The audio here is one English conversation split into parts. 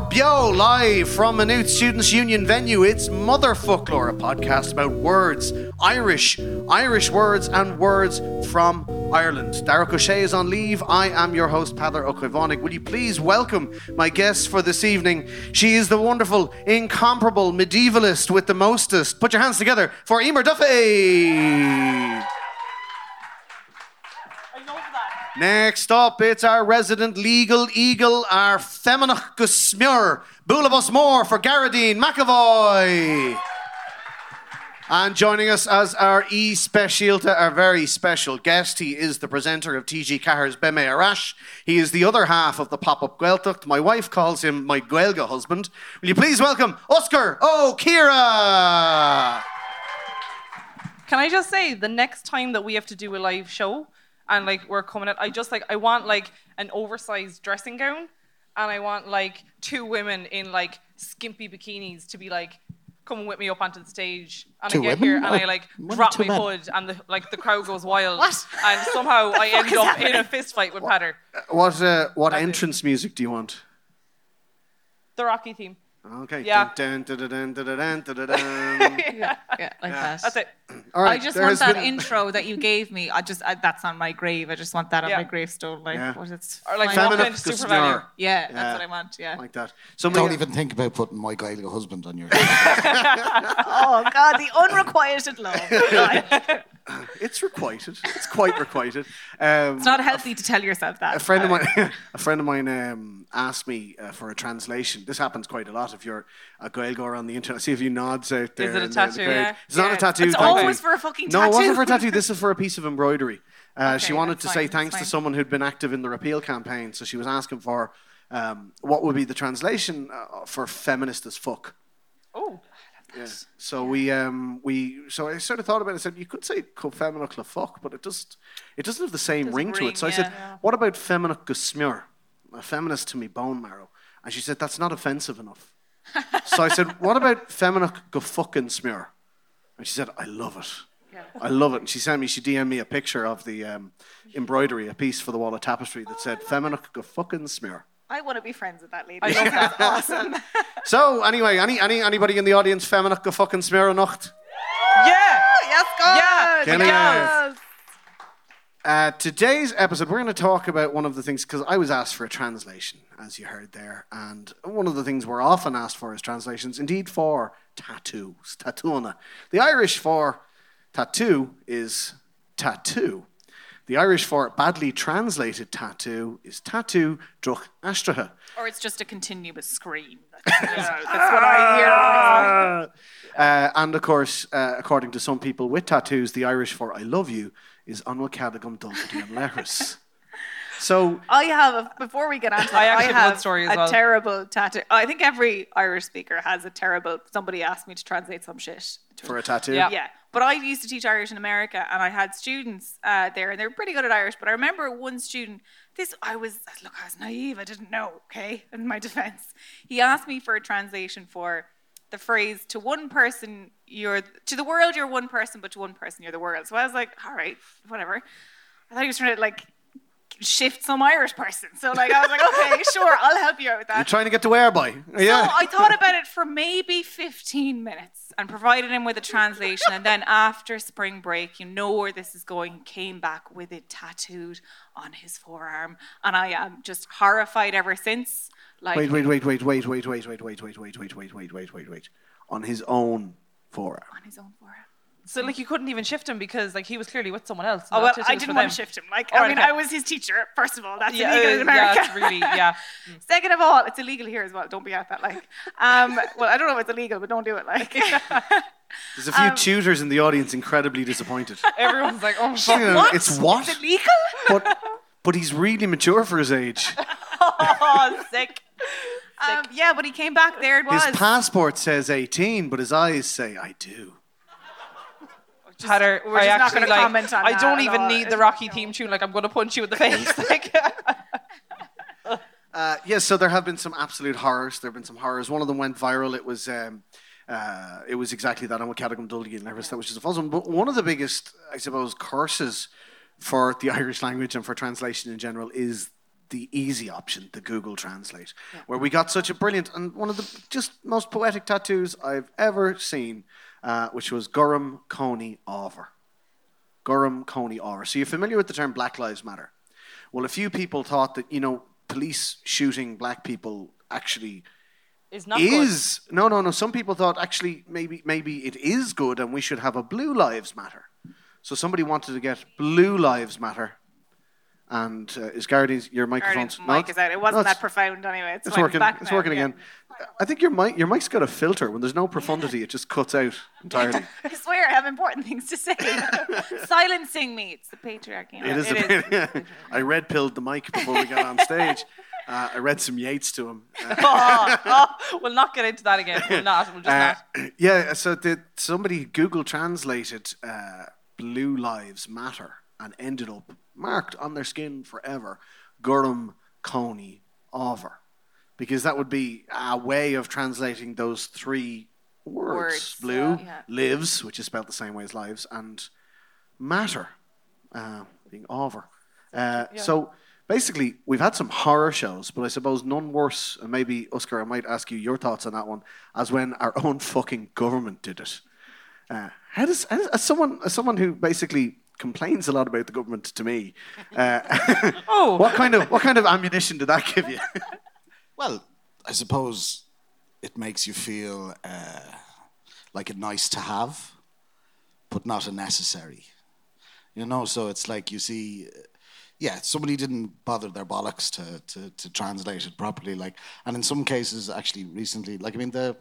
Bio live from Maynooth Students Union venue. It's Motherfoclóir, a podcast about words, Irish, Irish words, and words from Ireland. Darach Ó Séaghdha is on leave. I am your host, Peadar Ó Caomhánaigh. Will you please welcome my guest for this evening? She is the wonderful, incomparable medievalist with the mostest. Put your hands together for Eimear Duffy. Next up, it's our resident legal eagle, our feminach gusmur, Bulabus Moore for Gearóidín McEvoy. And joining us as our e specialta, our very special guest, he is the presenter of TG Cahar's Beme Arash. He is the other half of the pop up Gaeltacht. My wife calls him my Guelga husband. Will you please welcome Oscar O'Kira? Can I just say, the next time that we have to do a live show and like we're coming at, I just like, I want like an oversized dressing gown and I want like two women in like skimpy bikinis to be like, coming with me up onto the stage and Two I get women? here and I like one or drop my men? hood and the like the crowd goes wild What? and somehow I end up happening? in a fist fight with Peadar. What, uh, what That's it. entrance music do you want? The Rocky theme. Okay. Yeah. Dun, dun, dun, yeah, yeah, like Yeah. that. That's it. All right. I just there want that been- intro that you gave me. I just I, that's on my grave. I just want that on my gravestone. Like Yeah. what it's Or like Feminine Super Value. yeah, Yeah. that's what I want. Yeah. Like that. Somebody Don't even think about putting my guy a husband, on your. oh God, the unrequited love. It's requited. It's quite requited. Um, it's not healthy to tell yourself that. a friend of mine, a friend of mine um, asked me uh, for a translation. This happens quite a lot if you're a Gaelgore on the internet. See if you nods out there. Is it a in the- the tattoo? Yeah. It's not a tattoo. It's always for a fucking No, it wasn't for a tattoo. This is for a piece of embroidery. Uh, she wanted to fine, say thanks to someone who'd been active in the repeal campaign. So she was asking for um, what would be the translation uh, for feminist as fuck. Oh, Yeah. So we um we so I sort of thought about it. I said you could say co feminine le fuck, but it just it doesn't have the same Doesn't ring to it. So I said, what about feminine gusmur? A feminist to me bone marrow. And she said that's not offensive enough. so I said, what about feminine go fucking smear? And she said, I love it. I love it. And she sent me, she DM'd me a picture of the um, embroidery, a piece for the wall of tapestry that said, feminine go fucking smear. I want to be friends with that lady. I love that. awesome. So anyway, any, any anybody in the audience, feminine go fucking not? yeah. yes, God. Yeah, yes. Uh, today's episode, we're going to talk about one of the things, because I was asked for a translation, as you heard there. And one of the things we're often asked for is translations, indeed for tattoos, tatuna. The Irish for tattoo is tattoo. The Irish for badly translated tattoo is tattoo druch astraha. Or it's just a continuous scream. That's, you know, that's what I hear. Uh, and of course, uh, according to some people with tattoos, the Irish for I love you is Anwakadagum Dumpty and Letters. So I have, a, before we get on to I actually I have have one story as a well. terrible tattoo. I think every Irish speaker has a terrible, somebody asked me to translate some shit. To for a tattoo, Yeah. Yeah. But I used to teach Irish in America and I had students uh, there and they were pretty good at Irish. But I remember one student, this, I was, look, I was naive. I didn't know, okay, in my defense. He asked me for a translation for the phrase, to one person, you're, to the world, you're one person, but to one person, you're the world. So I was like, all right, whatever. I thought he was trying to like shift some Irish person. So like I was like, okay, sure, I'll help you out with that. You're trying to get to where by? Yeah. So I thought about it for maybe 15 minutes and provided him with a translation. And then after spring break, you know where this is going, came back with it tattooed on his forearm. And I am just horrified ever since. Like, Wait, wait, wait, wait, wait, wait, wait, wait, wait, wait, wait, wait, wait, wait, wait, wait, wait. On his own forearm. on his own forearm. So like you couldn't even shift him because like he was clearly with someone else. Oh well, I didn't want to shift him. Like, All I right, mean, okay. I was his teacher. First of all, that's Yeah, illegal in America. yeah, it's really yeah. Second of all, it's illegal here as well. Don't be at that. Like, um, well, I don't know if it's illegal, but don't do it. Like, There's a few tutors in the audience incredibly disappointed. Everyone's like, oh You fuck. know, what? It's what? It's illegal. But, but he's really mature for his age. oh, sick. Um, yeah, but he came back. There it was. His passport says 18, but his eyes say, I do. Heather, we're I just not actually gonna comment on I that don't at even all. need the It's- Rocky theme tune. Like I'm gonna punch you in the face. like, Uh, yes, so there have been some absolute horrors. There have been some horrors. One of them went viral. It was um, uh, it was exactly that. I'm a Cadogan Dulgi and everything, which is a false one. But one of the biggest, I suppose, curses for the Irish language and for translation in general is the easy option, the Google Translate, where we got such a brilliant and one of the just most poetic tattoos I've ever seen, uh, which was Gurrum Coney Over. Gurrum Coney Over. So you're familiar with the term Black Lives Matter? Well, a few people thought that you know police shooting black people actually is not is no no no. Some people thought actually maybe maybe it is good and we should have a Blue Lives Matter. So somebody wanted to get Blue Lives Matter. And uh, is Gardy's your microphone's Already, mic is out. It wasn't no, that profound anyway. It's, It's working. Back It's working again. I think your mic your mic's got a filter. When there's no profundity, it just cuts out entirely. I swear I have important things to say. Silencing me. It's the patriarchy. It is. a bit, I red pilled the mic before we got on stage. Uh, I read some Yeats to him. Uh, oh, oh, we'll not get into that again. We'll not. We'll just uh, not. yeah, so the, somebody Google translated uh, "Blue Lives Matter" and ended up marked on their skin forever, Gurrum Coney Over, because that would be a way of translating those three words: Words, blue yeah. lives, which is spelled the same way as lives, and matter uh, being over. Uh, So basically, we've had some horror shows, but I suppose none worse. And maybe Osgur, I might ask you your thoughts on that one, as when our own fucking government did it. Uh, how does, how does as someone as someone who basically complains a lot about the government to me, uh, Oh. what kind of what kind of ammunition did that give you? Well, I suppose it makes you feel uh, like a nice to have, but not a necessary. You know, so it's like you see, uh, yeah, somebody didn't bother their bollocks to, to, to translate it properly. Like, and in some cases, actually, recently, like I mean, the,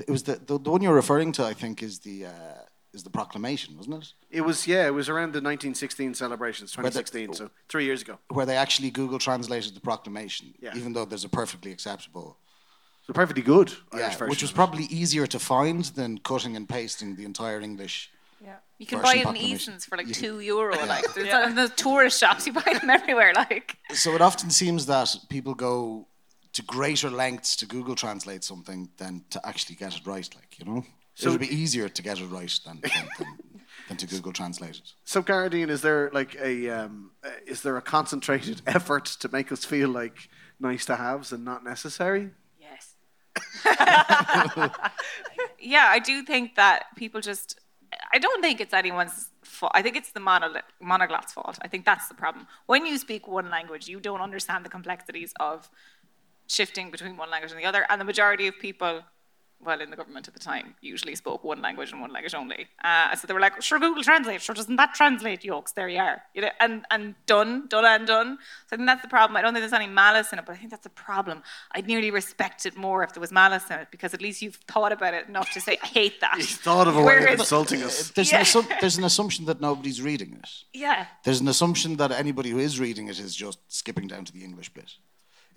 it was the, the the one you're referring to, I think, is the uh, is the proclamation, wasn't it? It was yeah, it was around the 1916 celebrations, 2016, so three years ago. Where they actually Google translated the proclamation, Yeah. even though there's a perfectly acceptable So perfectly good Irish Yeah, version which was probably easier to find than cutting and pasting the entire English. Yeah. You can buy it in proclamation. Eason's for like two euro. Like there's in the tourist shops, you buy them everywhere. Like So it often seems that people go to greater lengths to Google translate something than to actually get it right. Like you know, so it'd be easier to get it right than than, than, than to Google translate it. So, Gearóidín, is there like a um, uh, is there a concentrated effort to make us feel like nice to haves and not necessary? yes. yeah, I do think that people just. I don't think it's anyone's fault. I think it's the mono- monoglot's fault. I think that's the problem. When you speak one language, you don't understand the complexities of shifting between one language and the other. And the majority of people, well, in the government at the time, usually spoke one language and one language only. Uh, so they were like, sure, Google Translate. Sure, doesn't that translate, yokes? There you are. You know, and, and done, done and done. So I think that's the problem. I don't think there's any malice in it, but I think that's a problem. I'd nearly respect it more if there was malice in it, because at least you've thought about it enough to say, I hate that. You thought of a way of insulting us. There's, Yeah. an assu- there's an assumption that nobody's reading it. Yeah. There's an assumption that anybody who is reading it is just skipping down to the English bit.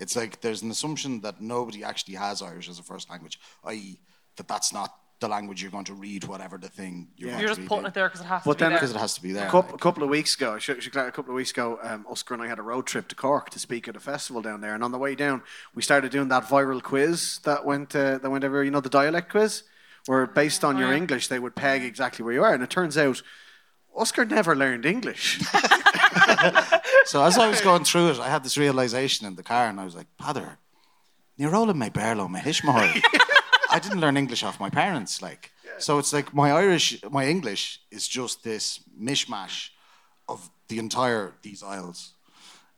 It's like there's an assumption that nobody actually has Irish as a first language, i.e., that that's not the language you're going to read, whatever the thing you're Yeah. going You're to just read putting in. it there because it has But to be then- there. because it has to be there. A couple, like. couple of weeks ago, should, should, a couple of weeks ago, um, Osgur and I had a road trip to Cork to speak at a festival down there. And on the way down, we started doing that viral quiz that went uh, that went everywhere. You know, the dialect quiz, where based on your English, they would peg exactly where you are. And it turns out, Osgur never learned English. so as I was going through it, I had this realization in the car, and I was like, "Padre, Nirola me Barlow, me hishmahoi." I didn't learn English off my parents, like. So it's like my Irish, my English is just this mishmash of the entire these isles,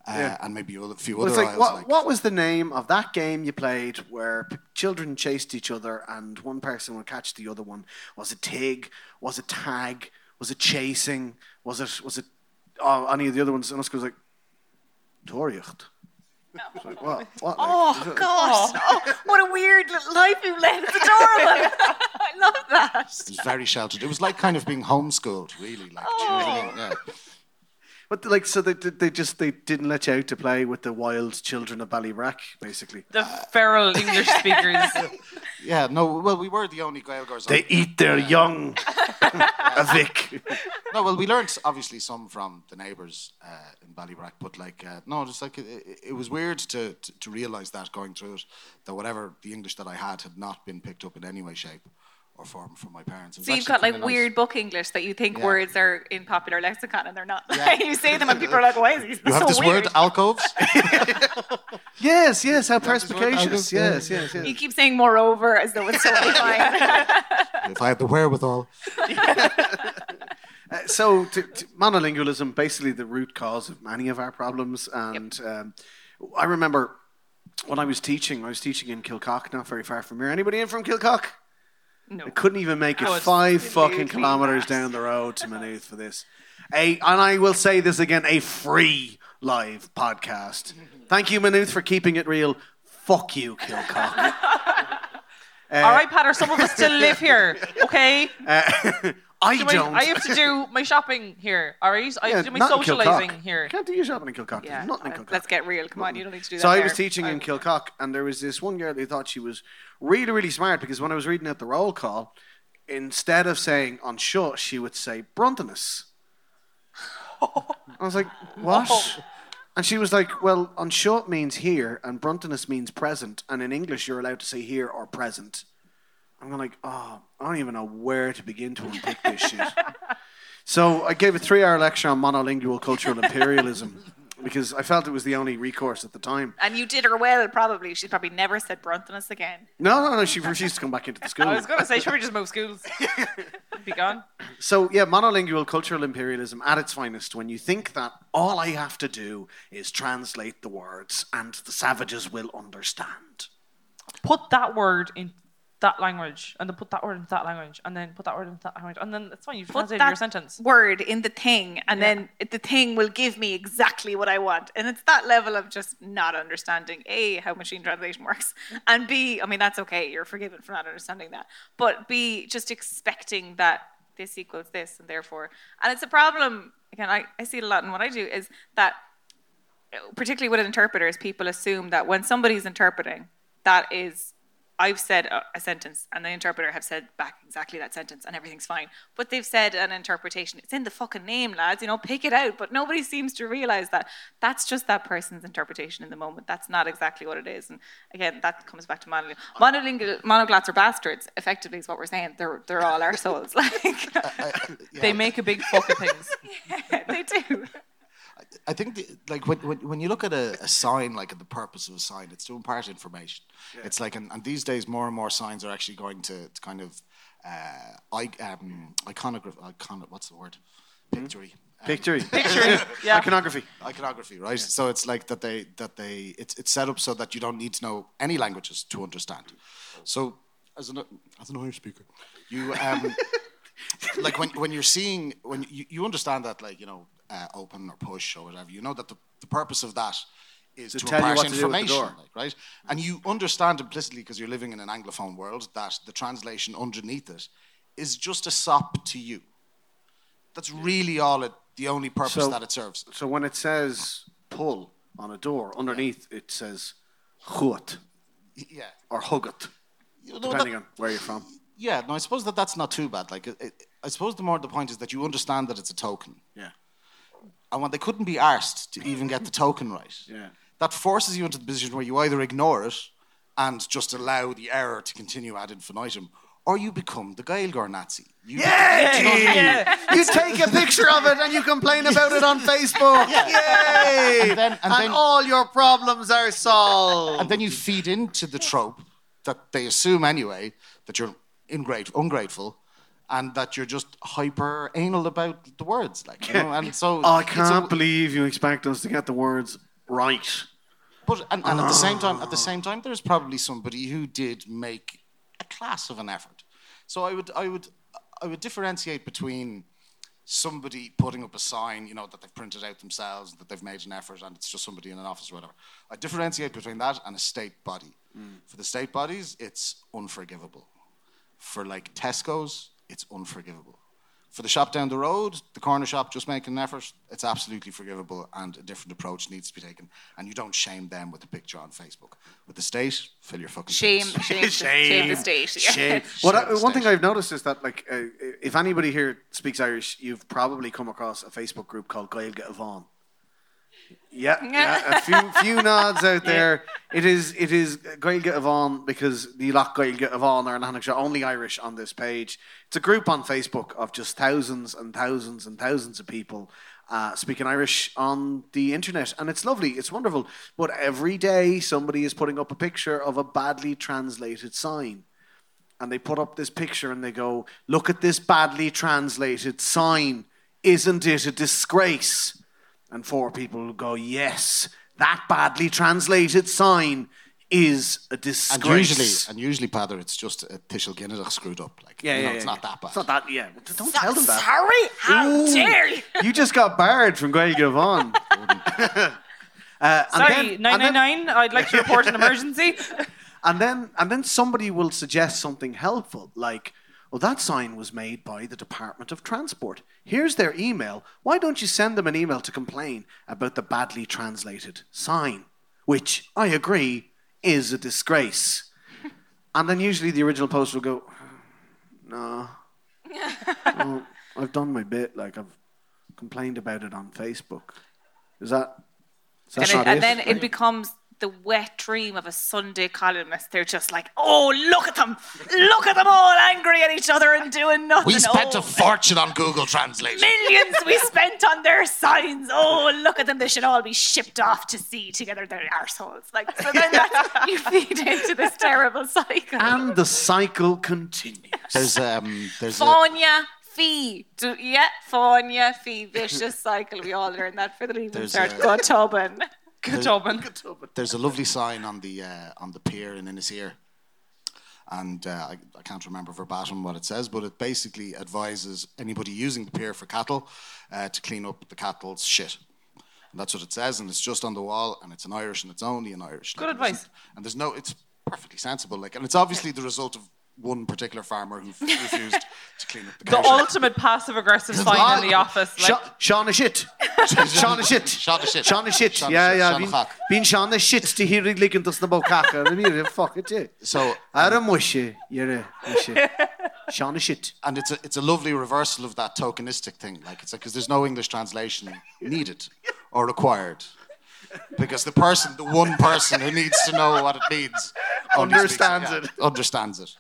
uh, Yeah. and maybe a few Well, other like what, like what was the name of that game you played where p- children chased each other and one person would catch the other one? Was it Tig? Was it Tag? Was it Chasing? Was it was it oh, any of the other ones? And us goes like Toriacht. It's like, what? What? Like, Oh is gosh! Oh. oh, what a weird little life you've led. It's adorable. I love that. It was very sheltered. It was like kind of being homeschooled, really. Like, do you know what I mean? Yeah. But like, so they they just they didn't let you out to play with the wild children of Ballybrack, basically. The feral English speakers. yeah, no, well, we were the only Gaelgars. They eat their young. A Vic. No, well, we learned obviously some from the neighbours uh, in Ballybrack, but like, uh, no, just like it, it, it was weird to, to to realise that going through it, that whatever the English that I had had not been picked up in any way, shape, or form from my parents. So you've got like nice. weird book English that you think Yeah. words are in popular lexicon and they're not. Yeah. you say them and people are like, "Why is he You have so this weird?" word alcoves. Yes, yes. How perspicacious. algo? Yes, yes, yes. You keep saying "moreover" as though it's totally fine. if I had the wherewithal. Uh, so, t- t- monolingualism, basically the root cause of many of our problems. And um, I remember when I was teaching, I was teaching in Kilcock, not very far from here. Anybody in from Kilcock? No. I couldn't even make it Oh, five fucking kilometers down the road to Maynooth for this. A, and I will say this again, a free live podcast. Thank you, Maynooth, for keeping it real. Fuck you, Kilcock. Uh, All right, Peadar, some of us still live here, okay? Uh, I do don't. I have to do my shopping here, all right? I have to do my socializing here. Can't do your shopping in Kilcock. Yeah, nothing in uh, Kilcock. let's get real. Come on, you don't need to do that. So I was teaching in Kilcock, and there was this one girl who thought she was really, really smart because when I was reading out the roll call, instead of saying on shut, she would say Bruntonus. I was like, what? And she was like, well, on short means here, and Bruntonus means present, and in English you're allowed to say here or present. I'm like, oh, I don't even know where to begin to unpick this shit. So I gave a three-hour lecture on monolingual cultural imperialism because I felt it was the only recourse at the time. And you did her well, probably. She's probably never said Bruntonus again. No, no, no. She refused to come back into the school. I was going to say, should we just move schools? Be gone. So yeah, monolingual cultural imperialism at its finest. When you think that all I have to do is translate the words and the savages will understand. Put that word in that language, and then put that word into that language, and then put that word into that language, and then it's fine. You've Put that your sentence. word in the thing, and then it- the thing will give me exactly what I want. And it's that level of just not understanding A, how machine translation works, and B, I mean, that's okay. You're forgiven for not understanding that. But B, just expecting that this equals this, and therefore, and it's a problem. Again, I, I see it a lot in what I do is that particularly with interpreters, people assume that when somebody's interpreting, that is, I've said a, a sentence and the interpreter have said back exactly that sentence and everything's fine. But they've said an interpretation. It's in the fucking name, lads. You know, pick it out. But nobody seems to realize that that's just that person's interpretation in the moment. That's not exactly what it is. And again, that comes back to monolingual. Monolingual, monoglots are bastards. Effectively, is what we're saying. They're they're all our souls. Like They make a big fuck of things. they do. I think the, like when, when when you look at a, a sign, like at the purpose of a sign, it's to impart information. It's like, and, and these days, more and more signs are actually going to, to kind of uh, I, um, iconography. Icon, what's the word? Pictory. Um, Picture, Picture, yeah. iconography. iconography, right? So it's like that they that they it's it's set up so that you don't need to know any languages to understand. So as an as an Irish speaker, you um like when when you're seeing when you, you understand that like you know uh, open or push or whatever, you know that the, the purpose of that is to, tell you impart what to the information, like, right? And you understand implicitly because you're living in an anglophone world that the translation underneath it is just a sop to you. That's really all it. The only purpose So- that it serves. So when it says pull on a door, underneath it says chuat Yeah. or hugat, You know, depending that- on where you're from. Yeah, no, I suppose that that's not too bad. Like, it, it, I suppose the more the point is that you understand that it's a token, Yeah. And when they couldn't be arsed to even get the token right, Yeah. that forces you into the position where you either ignore it and just allow the error to continue ad infinitum, or you become the Gaelgore Nazi. You Yay! You take a picture of it and you complain about it on Facebook. Yay! And then- and then- all your problems are solved. and then you feed into the trope that they assume anyway that you're ingrate, ungrateful and that you're just hyper anal about the words like you know and so I can't believe you expect us to get the words right. but and, and at the same time at the ah. same time there's probably somebody who did make a class of an effort so i would i would i would differentiate between somebody putting up a sign, you know, that they've printed out themselves, that they've made an effort, and it's just somebody in an office or whatever. I differentiate between that and a state body. Mm. For the state bodies, it's unforgivable. For like Tesco's, it's unforgivable. For the shop down the road, the corner shop just making an effort, it's absolutely forgivable and a different approach needs to be taken. And you don't shame them with a picture on Facebook. With the state, fill your fucking Shame, face. shame, shame, the state. Yeah. Shame. What I, Shame one thing. I've noticed is that, like, uh, if anybody here speaks Irish, you've probably come across a Facebook group called Gaeilge Amháin. Yeah, yeah, a few few nods out there. It is it is Gaeilge Amháin because the Loch Gaelga Avon are in Lanarkshire only Irish on this page. It's a group on Facebook of just thousands and thousands and thousands of people uh, speaking Irish on the internet, and it's lovely. It's wonderful. But every day somebody is putting up a picture of a badly translated sign and they put up this picture and they go, Look at this badly translated sign. Isn't it a disgrace? And four people go, Yes, that badly translated sign is a disgrace. And usually, and usually, Peadar, it's just a Tishel Guinness screwed up. Like, yeah, you yeah, know, it's yeah, not that bad. It's not that, yeah. Don't tell them that. Sorry? How Ooh, dare you? You just got barred from Gaeilge Amháin. uh, and Sorry, then- and then- 999. I'd like to report an emergency. And then and then somebody will suggest something helpful, like, well, that sign was made by the Department of Transport. Here's their email. Why don't you send them an email to complain about the badly translated sign? Which I agree is a disgrace. and then usually the original post will go, No. no I've done my bit, like I've complained about it on Facebook. Is that is that And, it- and then it becomes the wet dream of a Sunday columnist. They're just like, oh, look at them. Look at them all angry at each other and doing nothing. we spent oh, a fortune on Google Translate. Millions we spent on their signs. Oh, look at them. They should all be shipped off to sea together, their arseholes. Like, so then that's, you feed into this terrible cycle. and the cycle continues. There's um, there's a, Fáine fee. Do, yeah, Fáine fee. Vicious cycle. We all learned that for the leaving There's cert. a- Go Tobin. Good job, man. there's a lovely sign on the uh, on the pier in Innisere, and uh, I, I can't remember verbatim what it says, but it basically advises anybody using the pier for cattle uh, to clean up the cattle's shit. And that's what it says, and it's just on the wall, and it's in Irish, and it's only in Irish. Good advice. And there's no, it's perfectly sensible, like, and it's obviously the result of one particular farmer who refused to clean up the The cow ultimate passive aggressive sign in the office. Like, Sha- Sean is shit. Sean is shit. Sean is shit. Sean is shit. Yeah, yeah. Sean Bín- Sean is shit to hear it ligging to the caca. I mean, fuck it, yeah. So Adam wish you, you're a wish you. Sean is shit. and it's a it's a lovely reversal of that tokenistic thing. Like it's like because there's no English translation needed or required. Because the person, the one person who needs to know what it means, only speaks Understands yeah, it. Understands it.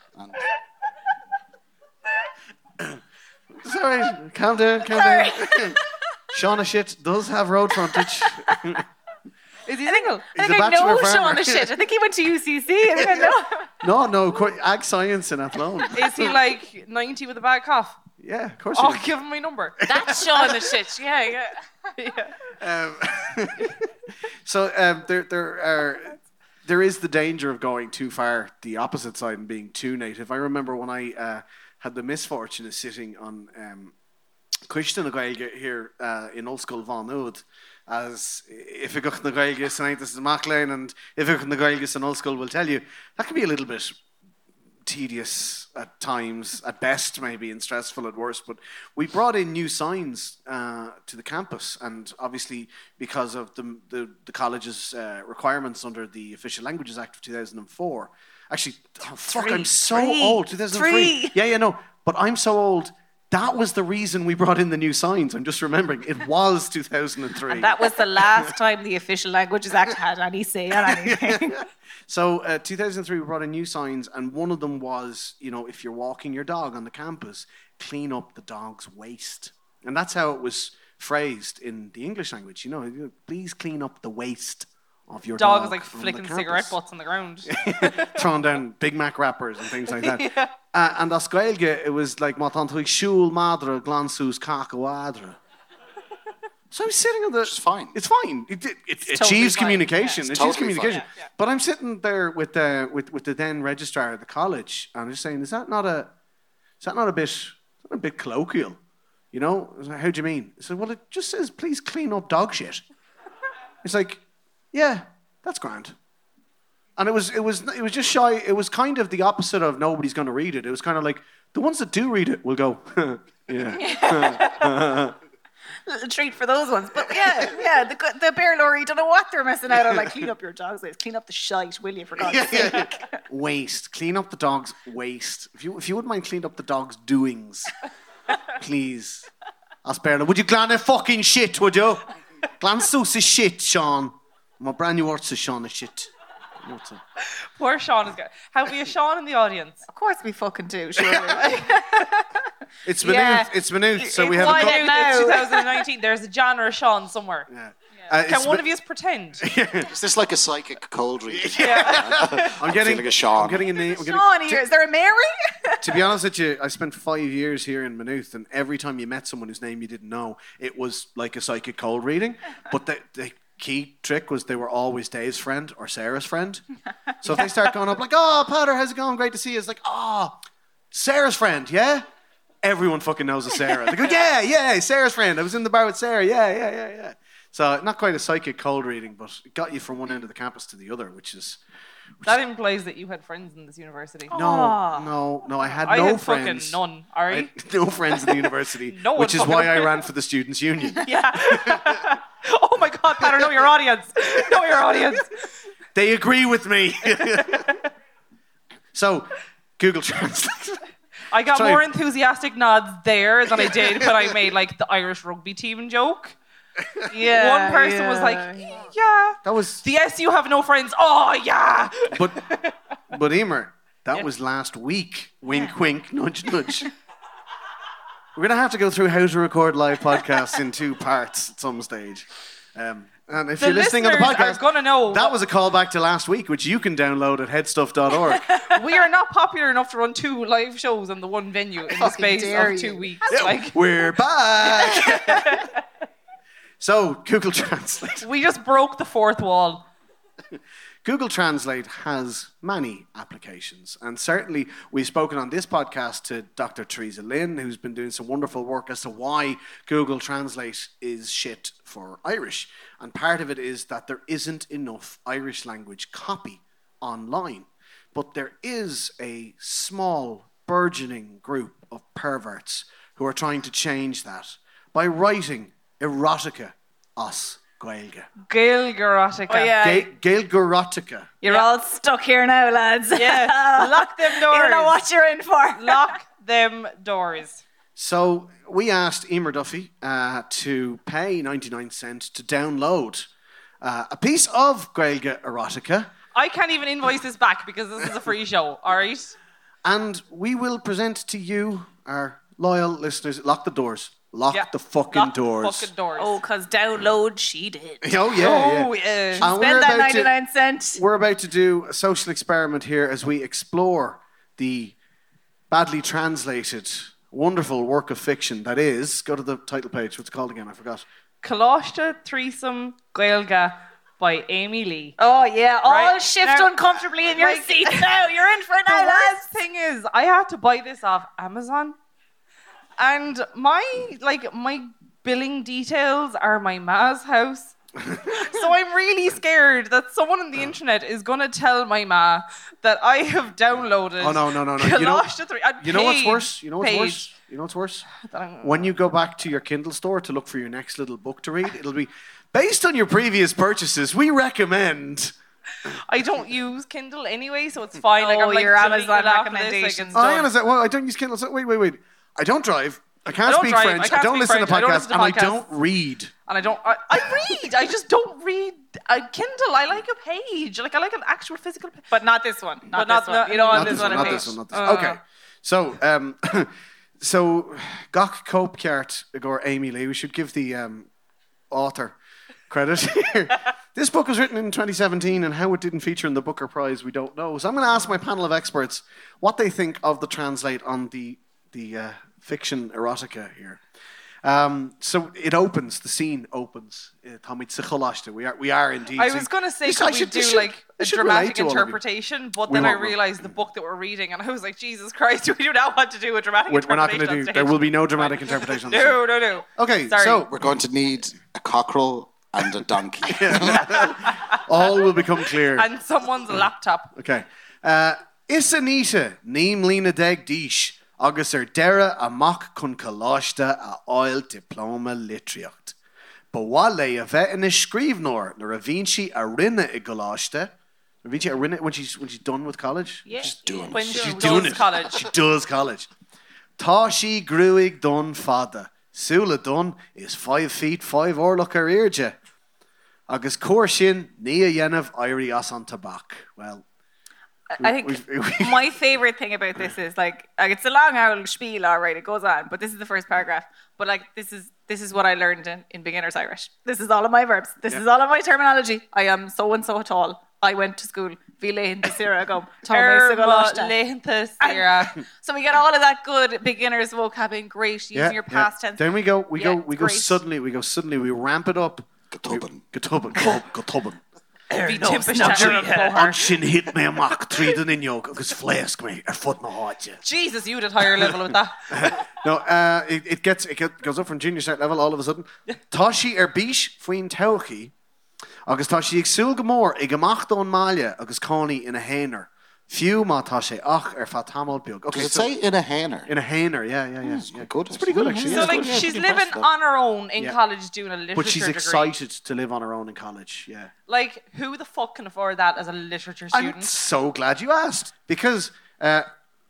And Sorry, calm down, calm down. Sean is shit does have road frontage. is he single? I He's think a I know bachelor Sean farmer. the shit. I think he went to UCC. I think I know. no, no, qu- ag science in Athlone. Is he like 90 with a bad cough? Yeah, of course. Oh, give him my number. That's Sean the shit. Yeah, yeah. yeah. Um, so um, there, there are, there is the danger of going too far the opposite side and being too native. I remember when I uh, had the misfortune of sitting on um, Christian Gaelge here uh, in Old School Van Oud as if to the Gaelge tonight, this is Maclean, and if you go to the Gaelge in Old School will tell you that can be a little bit tedious at times, at best maybe, and stressful at worst. But we brought in new signs uh, to the campus, and obviously because of the the, the college's uh, requirements under the Official Languages Act of 2004. Actually, oh, fuck, I'm so Three. old. 2003. Three. Yeah, yeah, no. But I'm so old. That was the reason we brought in the new signs. I'm just remembering. It was 2003. That was the last time the official Languages Act had any say on anything. So, uh, 2003, we brought in new signs, and one of them was, you know, if you're walking your dog on the campus, clean up the dog's waste. And that's how it was phrased in the English language. You know, please clean up the waste of your Dog dog. is like flicking cigarette butts on the ground. throwing down Big Mac wrappers and things like that. uh, and as Gaeilge, it was like Matantuig Shul Madra Glansus Kakawadra. So I'm sitting on the. It's fine. It's fine. It, it, it totally achieves fine. communication. Yeah, it it's achieves totally communication. Yeah, yeah. But I'm sitting there with the with, with the then registrar at the college, and I'm just saying, is that not a is that not a bit is that a bit colloquial? You know? Like, How do you mean? I said, Well, it just says please clean up dog shit. It's like, yeah, that's grand. And it was it was it was just shy. It was kind of the opposite of nobody's going to read it. It was kind of like the ones that do read it will go, yeah. Little treat for those ones. But yeah, yeah, the, the bear lorry don't know what they're missing out on. Like, clean up your dog's waste. Clean up the shite, will you, for God's sake? waste. Clean up the dog's waste. If you if you wouldn't mind cleaning up the dog's doings, please. Asperla, would you glan a fucking shit, would you? Glan Seuss is shit, Sean. My brand new words is Sean is shit. What's? Poor Sean is good. Have we a Sean in the audience? Of course we fucking do, surely. It's Maynooth. Yeah. It's Maynooth. So we have Why a. Why Co- now? 2019. There's a Jan or a Sean somewhere. Yeah. Uh, Can one Ma- of you pretend? Is this like a psychic cold reading? I'm getting feeling a Sean. I'm getting a name. I'm getting, Sean here, is there a Mary? to be honest with you, I spent five years here in Maynooth, and every time you met someone whose name you didn't know, it was like a psychic cold reading. But the, the key trick was they were always Dave's friend or Sarah's friend. So if they start going up like, "Oh, Peadar, how's it going? Great to see you," it's like, "Oh, Sarah's friend, yeah." Everyone fucking knows a Sarah. They go, "Yeah, yeah, Sarah's friend. I was in the bar with Sarah. Yeah, yeah, yeah, yeah." So not quite a psychic cold reading, but it got you from one end of the campus to the other, which is That implies that you had friends in this university. no, ah. no, no. I had I no had friends. fucking none. I had no friends in the university, No one which is why I ran for the students' union. Yeah. oh my God, Peadar, know your audience. Know your audience. They agree with me. so, Google Translate. I got Sorry. more enthusiastic nods there than I did when I made like the Irish rugby team joke. Yeah. One person was like, "Yeah." That was, The SU have no friends. Oh yeah. but, but Eimear, that was last week. Wink, wink, nudge, nudge. We're gonna have to go through how to record live podcasts in two parts at some stage. Um, and if The you're listening on the listeners are podcast, gonna know that what- was a callback to last week, which you can download at headstuff.org. we are not popular enough to run two live shows in the one venue in the space of two you. weeks. Like We're back. so, Google Translate. we just broke the fourth wall. Google Translate has many applications, and certainly we've spoken on this podcast to Dr. Teresa Lynn, who's been doing some wonderful work as to why Google Translate is shit for Irish. And part of it is that there isn't enough Irish language copy online. But there is a small, burgeoning group of perverts who are trying to change that by writing erotica os Gaeilge. Gail Garotica. Oh, yeah. Ga- Gael Garotica. You're all stuck here now, lads. Yeah. Lock them doors. You don't know what you're in for. Lock them doors. So we asked Eimear Duffy uh, to pay 99 cents to download uh, a piece of Gaeilge erotica, I can't even invoice this back because this is a free show. All right. and we will present to you, our loyal listeners, lock the doors. Lock Yeah. the fucking Lock the doors. fucking doors. Oh, because download she did. Oh, yeah, Oh, yeah. yeah. We're Spend that about to- 99 cent. We're about to do a social experiment here as we explore the badly translated, wonderful work of fiction that is. Go to the title page. What's it called again? I forgot. Coláiste Threesome Gaeilge by Amy Lee. Oh, yeah. All Right. shift Now- uncomfortably in your Like- seat now. You're in for it now, The worst thing is, I had to buy this off Amazon, and my like my billing details are my ma's house. so I'm really scared that someone on the internet is gonna tell my ma that I have downloaded. Oh, no, no, no, no. You know- three. and You know what's worse? You know what's paid. worse? You know what's worse? When you go back to your Kindle store to look for your next little book to read, it'll be based on your previous purchases. We recommend. I don't use Kindle anyway, so it's fine. like, Oh, I'm, like, your Amazon it after this, like, recommendations. it's Oh, done. hang on a sec. Well, I don't use Kindle. So wait, wait, wait. I don't drive. I can't I don't speak drive, French. I can't don't speak listen to French, I don't podcasts, listen to and I don't read. and I don't. I, I read. I just don't read a Kindle. I like a page. Like I like an actual physical. page. But not this one. Not But not this one. the- you don't want this this one. one. Not page. this one. Not this one. Okay. So, um, so Gach Cope Ceart or Amy Lee. We should give the um, author credit here. this book was written in 2017, and how it didn't feature in the Booker Prize, we don't know. So I'm going to ask my panel of experts what they think of the translate on the the uh, fiction erotica here. Um, so it opens. The scene opens. Uh, Tommy Tsikholashta. We are we are indeed. I was going to say, could I we should- do should- like a this should relate dramatic to all of you. interpretation? But We then I won't, realized the book that we're reading, and I was like, Jesus Christ, we do not want to do a dramatic We're, we're not interpretation. going to do. There will be no dramatic interpretation. on the No, no, no. Okay, Sorry. so We're going to need a cockerel and a donkey. all will become clear. And someone's laptop. Okay. Uh, is Anita Neem Lena Deg Dish agus er dera amach kun kalashta a oil diploma litriocht. Bawale a vet in a scrivenor na ravinci a rinne i galashta. Ravinci a when she's when she's done with college? Yeah. Just doing When it. She's doing it. college. She does college. Tá she gruig done fada. Sula done is five feet five orloch ar irja. Agus cuair sin ní a dhéanamh airí as tabak. Well, I think we- we- my favorite thing about this is like, like it's a long old spiel, all right, it goes on, but this is the first paragraph. But like this is this is what I learned in, in beginner's Irish. This is all of my verbs. This is all of my terminology. I am so and so tall. I went to school. Vilein de Sira go. Erma. So we get all of that good beginner's vocab in great using your past tense. Then we go, we Yeah, go, we go great. suddenly, we go suddenly, we ramp it up. Gotubin. Gotubin, Gotubin. Be no, timpish no, to no, her. An sin hit me amach trí den injog agus flésk me ar fut na háte. Jesus, you did higher level with that. No, uh, it, it gets it get- goes up from junior cert level all of a sudden. Tá si ar bís faoin tauchi agus tá si ag súl gomór ag amach don máile agus cáí ina héanaar. Fiú má tá sé ach ar fat tamil beag. Okay, Does it so- say in a hanger? in a héanaar, yeah, yeah, yeah. It's yeah. good. It's pretty good actually. So yeah. like yeah, she's pretty living on her own in Yeah. college doing a literature but she's degree. excited to live on her own in college, yeah. Like who the fuck can afford that as a literature student? I'm so glad you asked because uh,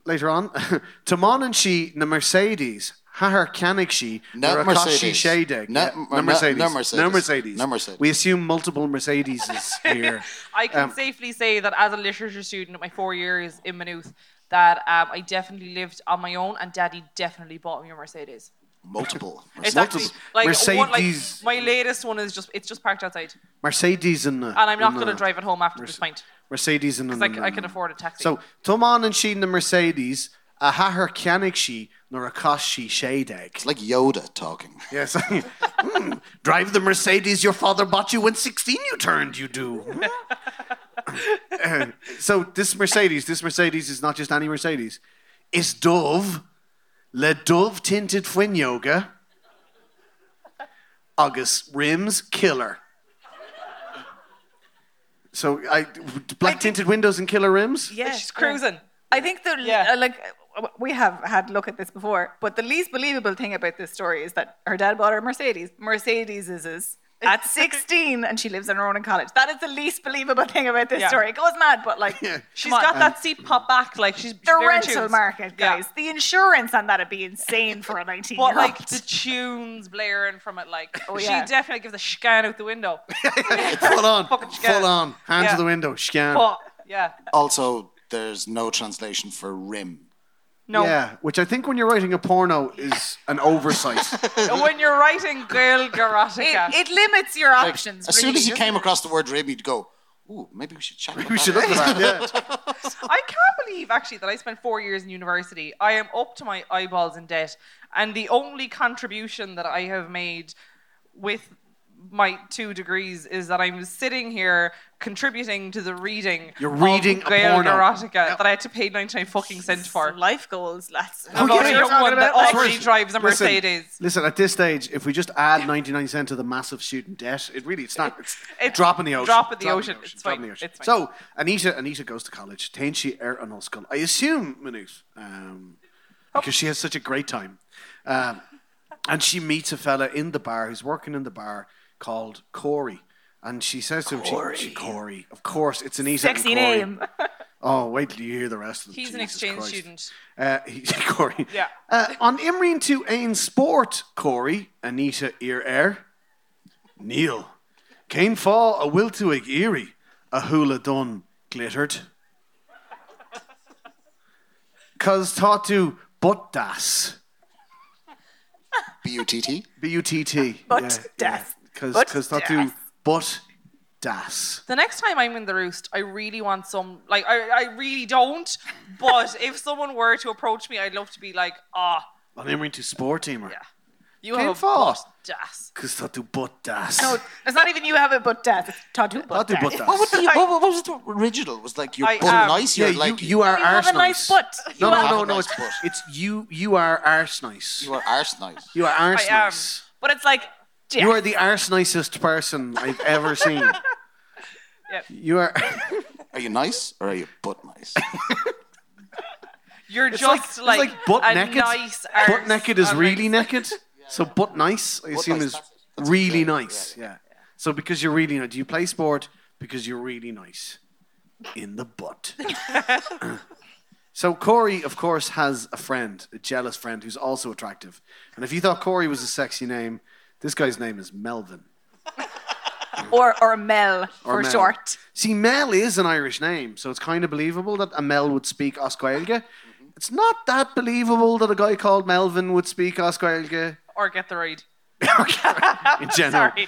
later on, Tamon and she the Mercedes. Ha her canig she No Mercedes. Mercedes. Shadeg. No- yeah, no- no Mercedes. no Mercedes. No Mercedes. No Mercedes. We assume multiple Mercedeses here. I can Um, safely say that as a literature student, at my four years in Maynooth, that um, I definitely lived on my own, and Daddy definitely bought me a Mercedes. Multiple. It's Multiple- actually like one, like Mercedes. my latest one is just it's just parked outside, Mercedes and and I'm not going to drive it home after this point Mercedes and because I, I can afford a taxi. So Tamon and she the Mercedes. A ha her canig she nor a cost she shadeg. It's like Yoda talking. Yes. Hmm, Drive the Mercedes your father bought you when 16 you turned, you do. Uh, so this Mercedes, this Mercedes is not just any Mercedes. It's Dove, Le Dove tinted Fuin Yoga, August Rims Killer. So I black tinted windows and killer rims. Yeah, she's cruising. I think the Yeah. uh, like we have had a look at this before, but the least believable thing about this story is that her dad bought her a Mercedes. Mercedes is is at 16 and she lives on her own in college. That is the least believable thing about this Yeah. story. It goes mad, but like Yeah. She's come on. got that seat pop back, like she's the she's rental tunes. market, Yeah. guys. The insurance on that'd be insane for a 19 But year like the tunes blaring from it, like Oh, she definitely gives a scan out the window. Full on. Fucking. Full on. Hand Yeah. to the window. Scan. But yeah, Also, there's no translation for rim. No. Yeah, which I think when you're writing a porno is an oversight. when you're writing girl erotica, it, it limits your Like, options. as soon really, as you doesn't came it? across the word rim, you'd go, ooh, maybe we should check we should look at that. Yeah. I can't believe actually that I spent four years in university. I am up to my eyeballs in debt, and the only contribution that I have made with my two degrees is that I'm sitting here contributing to the reading. You're reading a of Gael porno. erotica that I had to pay 99 fucking cent for. life goals, lads. I'm not a young talking one that about, like- already drives a Listen, Mercedes. Listen, at this stage, if we just add 99 cent to the massive student debt, it really, it's not, it's, It's drop the ocean. drop in the ocean. It's drop fine. the ocean. It's fine. So, Anita, Anita goes to college. Tain she er an school. I assume, Maynooth, um, because she has such a great time. Um, and she meets a fella in the bar who's working in the bar called Corey. And she says to him, she, she, Corey, of course, it's Anita. and Sexy name. Oh, wait till you hear the rest of it. He's an exchange Christ. student. Uh, he, Corey. Yeah. Uh, on Imreen to Ain Sport, Corey, Anita Ear Air, Neil, Kane Fall, a will to ag eerie, a hula dun glittered. Cause taught to but das. B U T T. B U T T. But das. Because But taught to das. But das. The next time I'm in the roost, I really want some. Like, I, I really don't. But if someone were to approach me, I'd love to be like, ah, On Imreen to Sport teamer. yeah, you Kane have a Fall. butt das. Cause taught to but das. No, it's not even you have it, but death. It's Tadu, Taught but to das. What, would the, what, what was the original? Was like you're I butt am. nice. Yeah, You're you, like you are You have arse a nice nice. butt. No, no, no, no. nice It's, butt. it's you. You are arse nice. you are arse nice. You are arse I am. nice. But it's like, You are the arse nicest person I've ever seen. Yep. You are. Are you nice or are you butt nice? You're It's just like, like, like butt a naked. nice butt arse naked is really like, naked. So butt nice, I assume, nice, is that's- that's really okay. nice. Yeah. So because you're really nice, do you play sport because you're really nice in the butt? so Corey, of course, has a friend, a jealous friend who's also attractive. And if you thought Corey was a sexy name, this guy's name is Melvin. or, or Mel Or for Mel. short. See, Mel is an Irish name, so it's kind of believable that a Mel would speak as Gaeilge. Mm-hmm. It's not that believable that a guy called Melvin would speak as Gaeilge Or get the ride. in general. Sorry.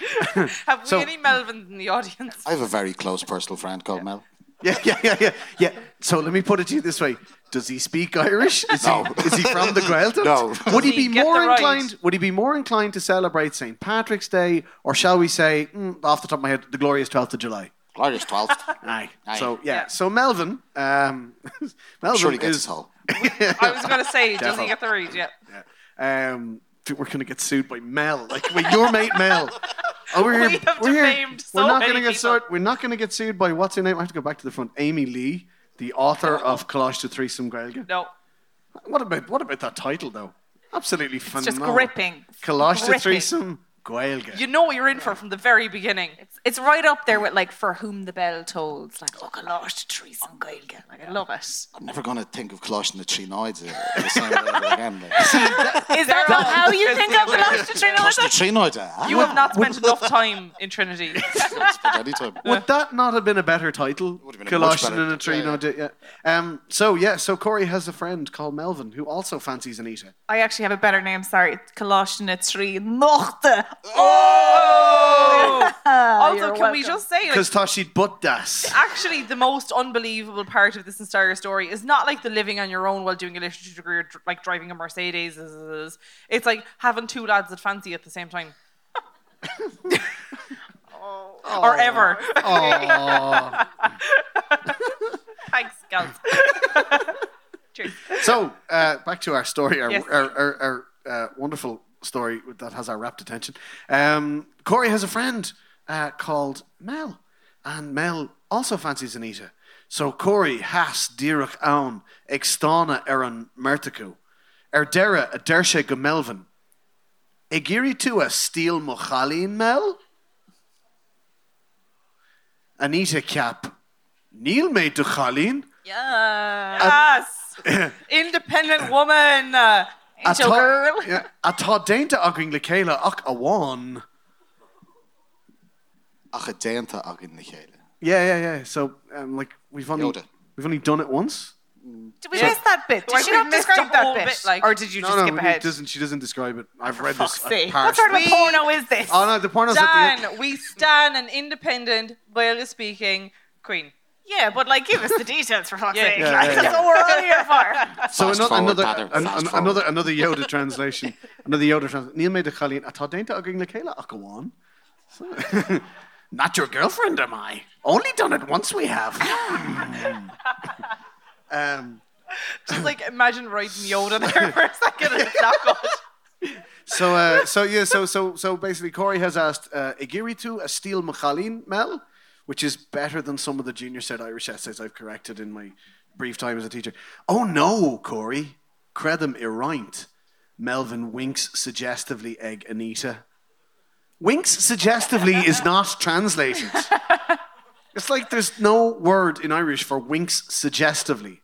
Have we So- any Melvins in the audience? I have a very close personal friend called Mel. Yeah, yeah, yeah, yeah, yeah. So let me put it to you this way: Does he speak Irish? Is No. he is he from the Gaeltacht? No. Would he he be more the right? inclined? Would he be more inclined to celebrate St. Patrick's Day, or shall we say, mm, off the top of my head, the glorious twelfth of July? Glorious 12th. Aye. Aye. So yeah. Yeah. So Melvin, um, Melvin Sure he gets is his hole. I was going to say, does Defo. he get the read? Yeah. um, think we're gonna get sued by Mel, like with your mate Mel. Oh, we're here. We have we're here. so we're not many gonna get sued. We're not gonna get sued by what's her name? I have to go back to the front. Amy Lee, the author of Coláiste Threesome Gaeilge. No. What about what about that title though? Absolutely It's phenomenal. just gripping. Collage to Threesome Gaeilge. You know what you're in for from the very beginning. It's, it's right up there with like for whom the bell tolls. Like, oh, gosh, to Teresa and Gaelga. Like, I love it. I'm never going to think of Colossian the Three Noids uh, the same way ever again. Like. Is that not how you think of Lost to Trina? Colossian the Three Noids, uh, You have not spent enough time in Trinity. anytime. Would that not have been a better title? Would have a much Colossian better- and a tree, yeah, yeah. Um, so yeah, so Corey has a friend called Melvin who also fancies Anita. I actually have a better name. Sorry, Colossian at three Nochte. Oh! also, You're can we welcome. just say, like, Because Toshid butt das. actually, the most unbelievable part of this entire story is not like the living on your own while doing a literature degree or dr- like driving a Mercedes. It's like having two lads that fancy at the same time. Or ever. Thanks, gals. Cheers. So uh, back to our story, our Yes. our, our, our uh, wonderful story that has our rapt attention. Um, Corey has a friend uh, called Mel, and Mel also fancies Anita. So Corey has Dirach Aun Extana Eran Mertaku Erdera a Dershe go Melvin Egiri to a Steel Mochalin Mel Anita Cap Neil made to Chalin Yes. Independent woman. Angel girl. Yeah, atá dénta agin le chéile ach a bháin. Ach, a déanta agin na chéile. Yeah, yeah, yeah. So, um, like, we've only Yoda. we've only done it once. Did we miss that bit? Did Like, she we not missed describe the that bit? bit, like- or did you No, just no, skip it ahead? doesn't. She doesn't describe it. I've read Fuck's this. sake. I've What parsed sort of it. porno is this? Oh no, the porno's at the Dan, we stand an independent, Gaelic speaking queen. Yeah, but like, give us the details for fuck's Yeah. sake. Yeah, like, yeah, that's yeah. what we're all here for. So Fast another another an, an- another another Yoda translation. Another Yoda translation. Níl méid a chalín atá dénta agin le chéile ach a bháin. So- Not your girlfriend, am I? Only done it once. We have. um. Just like imagine writing Yoda there for a second and it's not good. So, uh, so yeah, so so so basically, Corey has asked uh, Igiritu a steel Machalin Mel, which is better than some of the junior set Irish essays I've corrected in my brief time as a teacher. Oh no, Corey, credum irreint. Melvin winks suggestively. Egg Anita. Winks suggestively is not translated. It's like there's no word in Irish for winks suggestively.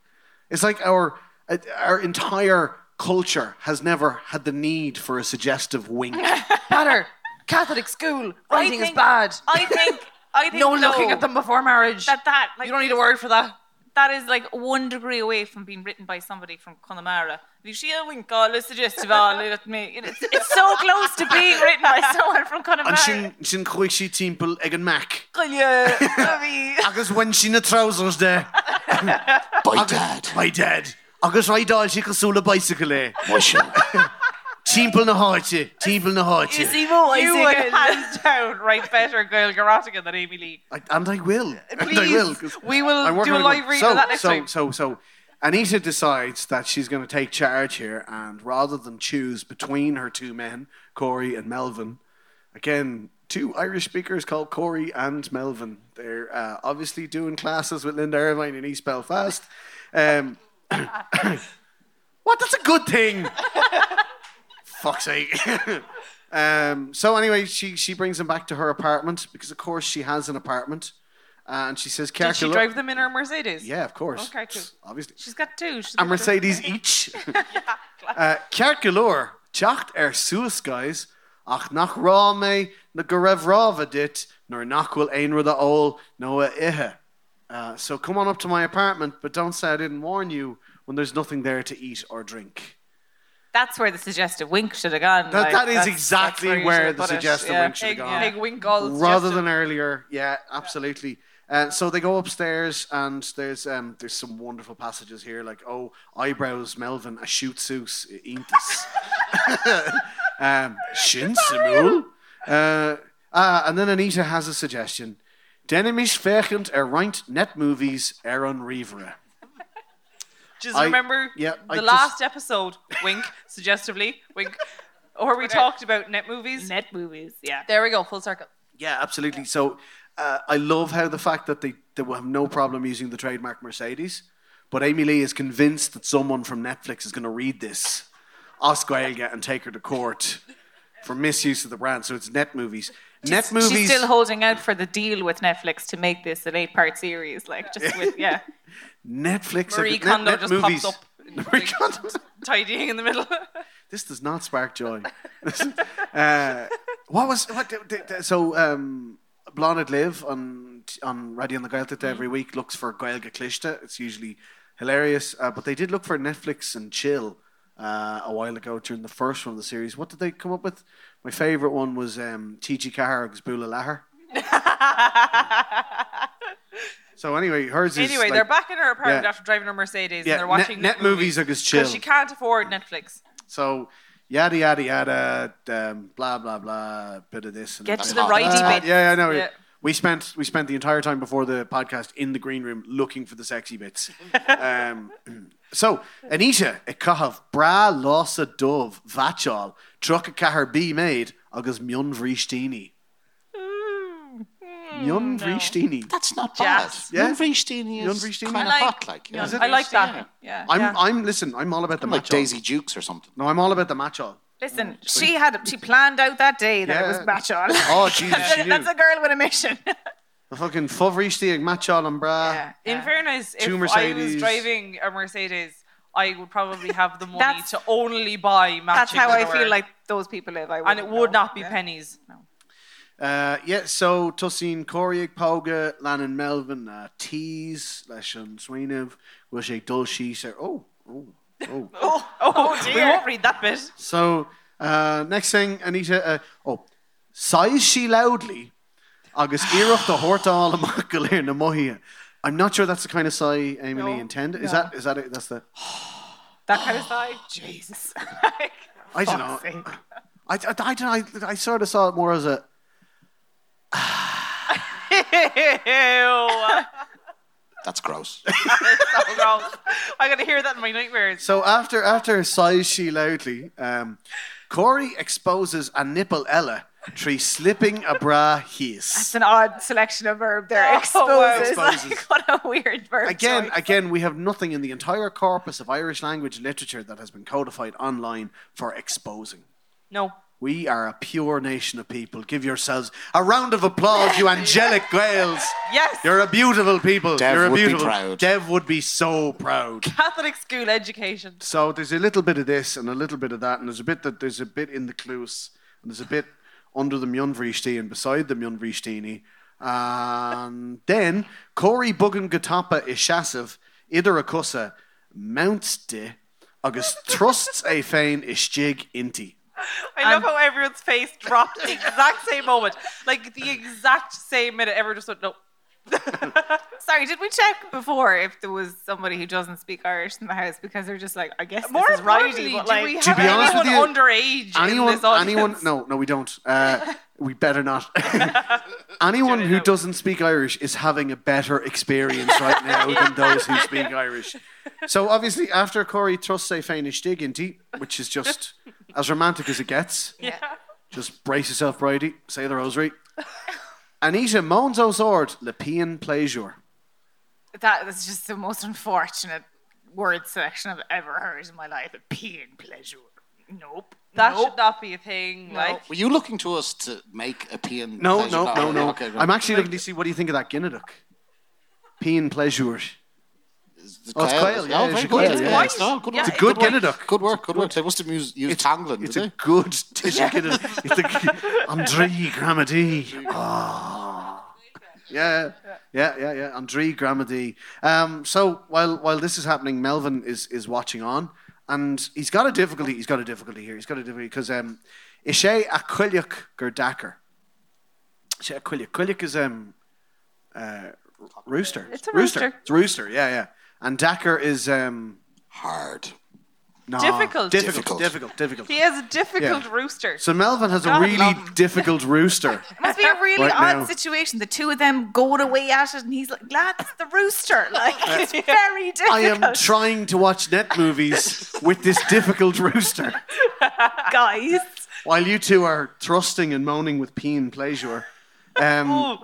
It's like our uh, our entire culture has never had the need for a suggestive wink. Better. Catholic school. Writing is bad. I think. I think no looking at them before marriage. That that like you don't need a word for that. that is like one degree away from being written by somebody from Connemara. You see a wink oh, all a suggestive all at me. It's, it's so close to being written by someone from An Connemara. sin sin chuig sí timppel ag an Mac. Yeah, I mean, Agus when sin na trousers de. By dad. My dad. Agus raidal si cosúla bicycle é. Musha. Timppel na háte, timppel na you háte. see more You would again. hands down write better Gail Garottigan than Amy Lee. I- And I will. And I Please, we will do a live read so, of that next so, time. So, so, Anita decides that she's going to take charge here, and rather than choose between her two men, Corey and Melvin, again, two Irish speakers called Corey and Melvin. They're uh, obviously doing classes with Linda Ervine in East Belfast. Um, what? That's a good thing. Fuck's sake. um, so anyway, she she brings him back to her apartment because, of course, she has an apartment, and she says, Did she drive them in her Mercedes? Yeah, of course. Okay, cool. Obviously. She's got two. She's A got two. Mercedes each. uh, Ceart galore, teacht ar suas guys, ach nach rá mé na go raibh ráha dit, nor nachhfuil ein rud a ól nó a ihe. Uh, so come on up to my apartment, but don't say I didn't warn you when there's nothing there to eat or drink. That's where the suggestive wink should have gone. That, like, that is exactly you where the suggestive yeah. wink should have Big, gone. big wink all rather than earlier. Yeah, absolutely. Uh, so they go upstairs, and there's um, there's some wonderful passages here, like oh eyebrows, Melvin, a shoot soos, intas, um, shin simul. Uh, uh, and then Anita has a suggestion. Denimish fechend er reint net movies er on Rivera. Just I- remember yeah, I the just- last episode, wink, suggestively, wink, or we talked about net movies. Net movies, yeah. There we go, full circle. Yeah, absolutely. So uh, I love how the fact that they, they will have no problem using the trademark Mercedes, but Amy Lee is convinced that someone from Netflix is going to read this, as Gaeilge, and take her to court for misuse of the brand. So it's Net Movies. Net Movies. She's still holding out for the deal with Netflix to make this an eight-part series, like just with yeah. Netflix. Marie Net- Kondo Net just Movies. pops up. Marie Kondo. Tidying in the middle. This does not spark joy. uh, what was what? So um, Blonde Live on on Radio on the Gaeltacht every week looks for Gaeilge Clishta. It's usually hilarious, uh, but they did look for Netflix and Chill uh, a while ago during the first one of the series. What did they come up with? My favorite one was um, T.G. Carrag's Bula Lahar. so anyway, hers is anyway, like- they're back in her apartment yeah. after driving her Mercedes Yeah, and they're watching net movies are just chill. Because she can't afford Netflix. So yada yada yada, um, blah blah blah, bit of this. And Get to the righty Uh, bit. Yeah, yeah, know. Yeah. We spent we spent the entire time before the podcast in the green room looking for the sexy bits. um, so Anita, a cahav bra losa dove vachal truck a cahar be made agus mion vristini. Mion mm. mm, vristini. That's not bad. Jazz. Yeah. Jon Vriestini Jon is Vriestini? kind I of like- hot, like. Yeah, yeah. I like that. Yeah. I'm yeah. I'm listen. I'm all about the like match. Daisy Jukes or something. No, I'm all about the match all. Listen, mm. she had she planned out that day that it Yeah. was match on. Oh Jesus, she knew. That's a girl with a mission. The fucking fuvristi ag match all and bra. yeah. In yeah. fairness, if Two I Mercedes. was driving a Mercedes, I would probably have the money That's- to only buy matching That's how I underwear. feel like those people live. I And it wouldn't would know. not be Yeah. pennies. Uh, yeah, so Tussin Corey ag Pauga, Lannon Melvin, uh, Tees, leis an Swineh, bhfuil sé dul oh, oh, oh. Oh, oh dear. We won't read that bit. So, uh, next thing, Anita, uh, oh, sighs she loudly, agus iirecht a hortáil amach go léir na mohia. I'm not sure that's the kind of sigh Amy Lee No. intended. Is that, is that it? That's the, That kind of side. Jesus. I don't know. I, I, I, don't know, I, I sort of saw it more as a, Ew. That's gross. so gross. I'm going to hear that in my nightmares. So after after sighs she loudly, um, Corey exposes a nipple Ella tree slipping a bra It's That's an odd selection of verb there. Oh, wow. Exposes. Exposes. Like, what a weird verb. Again, choice. again, we have nothing in the entire corpus of Irish language literature that has been codified online for exposing. No. We are a pure nation of people. Give yourselves a round of applause, you angelic Gaels. Yes. You're a beautiful people. Dev You're a would be proud. Dev would be so proud. Catholic school education. So there's a little bit of this and a little bit of that, and there's a bit that there's a bit in the clues, and there's a bit under the Mjunvrishti and beside the Mjunvrishtini. And then Corey Bugan Gatapa Ishasiv Idar Akusa mounts de agus trusts a fein isjig inti. I love how everyone's face dropped the exact same moment. Like the exact same minute. Everyone just went, no. Sorry, did we check before if there was somebody who doesn't speak Irish in the house because they're just like, I guess More this is importantly, righty, but do like, we To have be honest with anyone you, underage in Anyone, this audience? anyone, no, no, we don't. Uh, we better not. anyone who know. doesn't speak Irish is having a better experience right now than those who speak Irish. So obviously, after Corey trusts a fein stig inti, which is just as romantic as it gets, Yeah. just brace yourself, Brady. Say the rosary. Anita moans o sword, le pean pleasure. that is just the most unfortunate word selection I've ever heard in my life. A pee in pleasure. Nope. That nope. should not be a thing. Like, Were you looking to us to make a peon? No, pleasure? no, no, no. no. Okay, I'm actually looking to see what do you think of that Guinnaduk? Pean pleasure. It's Oh, it's quail, yeah, very a good. quail, yeah, yeah. It's, no, good Yeah, work. it's a good work. Guinnaduk. Good work, good work. They must have used, used Tangland, It's did a they? good dish of Guinness. It's a Andre Gramady. Oh. Yeah, yeah, yeah, yeah. Andre Gramady. Um, so while while this is happening, Melvin is is watching on, and he's got a difficulty. He's got a difficulty here. He's got a difficulty because um, Ishe Aquiliuk Gerdakar. Ishe Aquiliuk. Aquiliuk is um, uh, rooster. It's a rooster. It's a rooster. Yeah, yeah. And Dakar is um, Hard. no, Difficult. difficult, Difficult. difficult, difficult. he has a difficult Yeah. rooster. So Melvin has a God really love him. difficult rooster. It must be a really Right odd now. situation. The two of them going away at it, and he's like, "Lad, it's the rooster." Like, it's very difficult. I am trying to watch net movies with this difficult rooster guys. while you two are thrusting and moaning with pain pleasure. Um,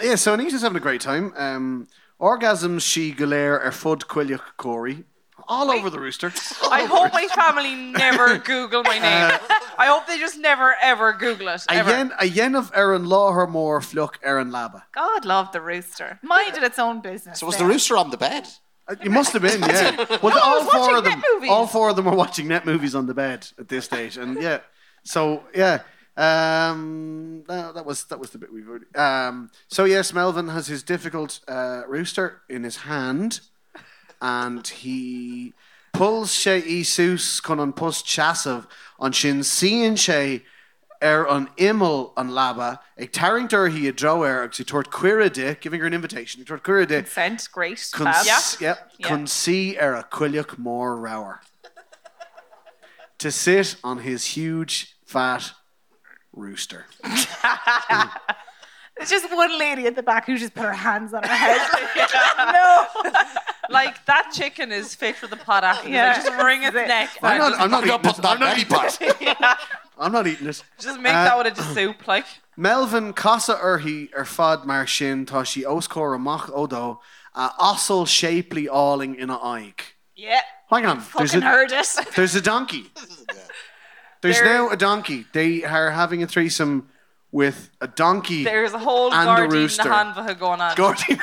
yeah, so Anita's having a great time. Um, orgasms she galer er fud quilliach Corey. All over the rooster. I hope my family never Google my name. I hope they just never ever Google it. A Ever. yen, a yen of Erin Lawher more fluck Aaron Laba. God love the rooster. Minded its own business. So was there. the rooster on the bed? Uh, It must have been, yeah. Well, I all was four watching of them, net movies. all four of them were watching net movies on the bed at this stage, and yeah. So yeah, um, that, that was that was the bit we've already. Um, so yes, Melvin has his difficult uh, rooster in his hand, and he pulls she isus con an post chasav on shin sian she er an imel an laba ag taringter he a dro er ag si tort queer de giving her an invitation he tort queer de Scent, great. Kun, fab. s- yep, Yeah. kun see er a quilliach more rower. to sit on his huge fat rooster. There's just one lady at the back who just put her hands on her head. no. like that chicken is fit for the pot after. Yeah. Just wring its it. neck. I'm not, I'm not eating putting it. that I'm not, belly eating, part. I'm not eating it. Just make Uh, that with a soup. Like Melvin casa urhi er fad mar sin tá si oscór amach odo a osel shapely alling in a aig. Yeah. Hang on, there's Fucking a, heard it. there's a donkey. There's There- now a donkey. They are having a threesome with a donkey there's a whole and a garden rooster. Nahanvaha going on. Gordy.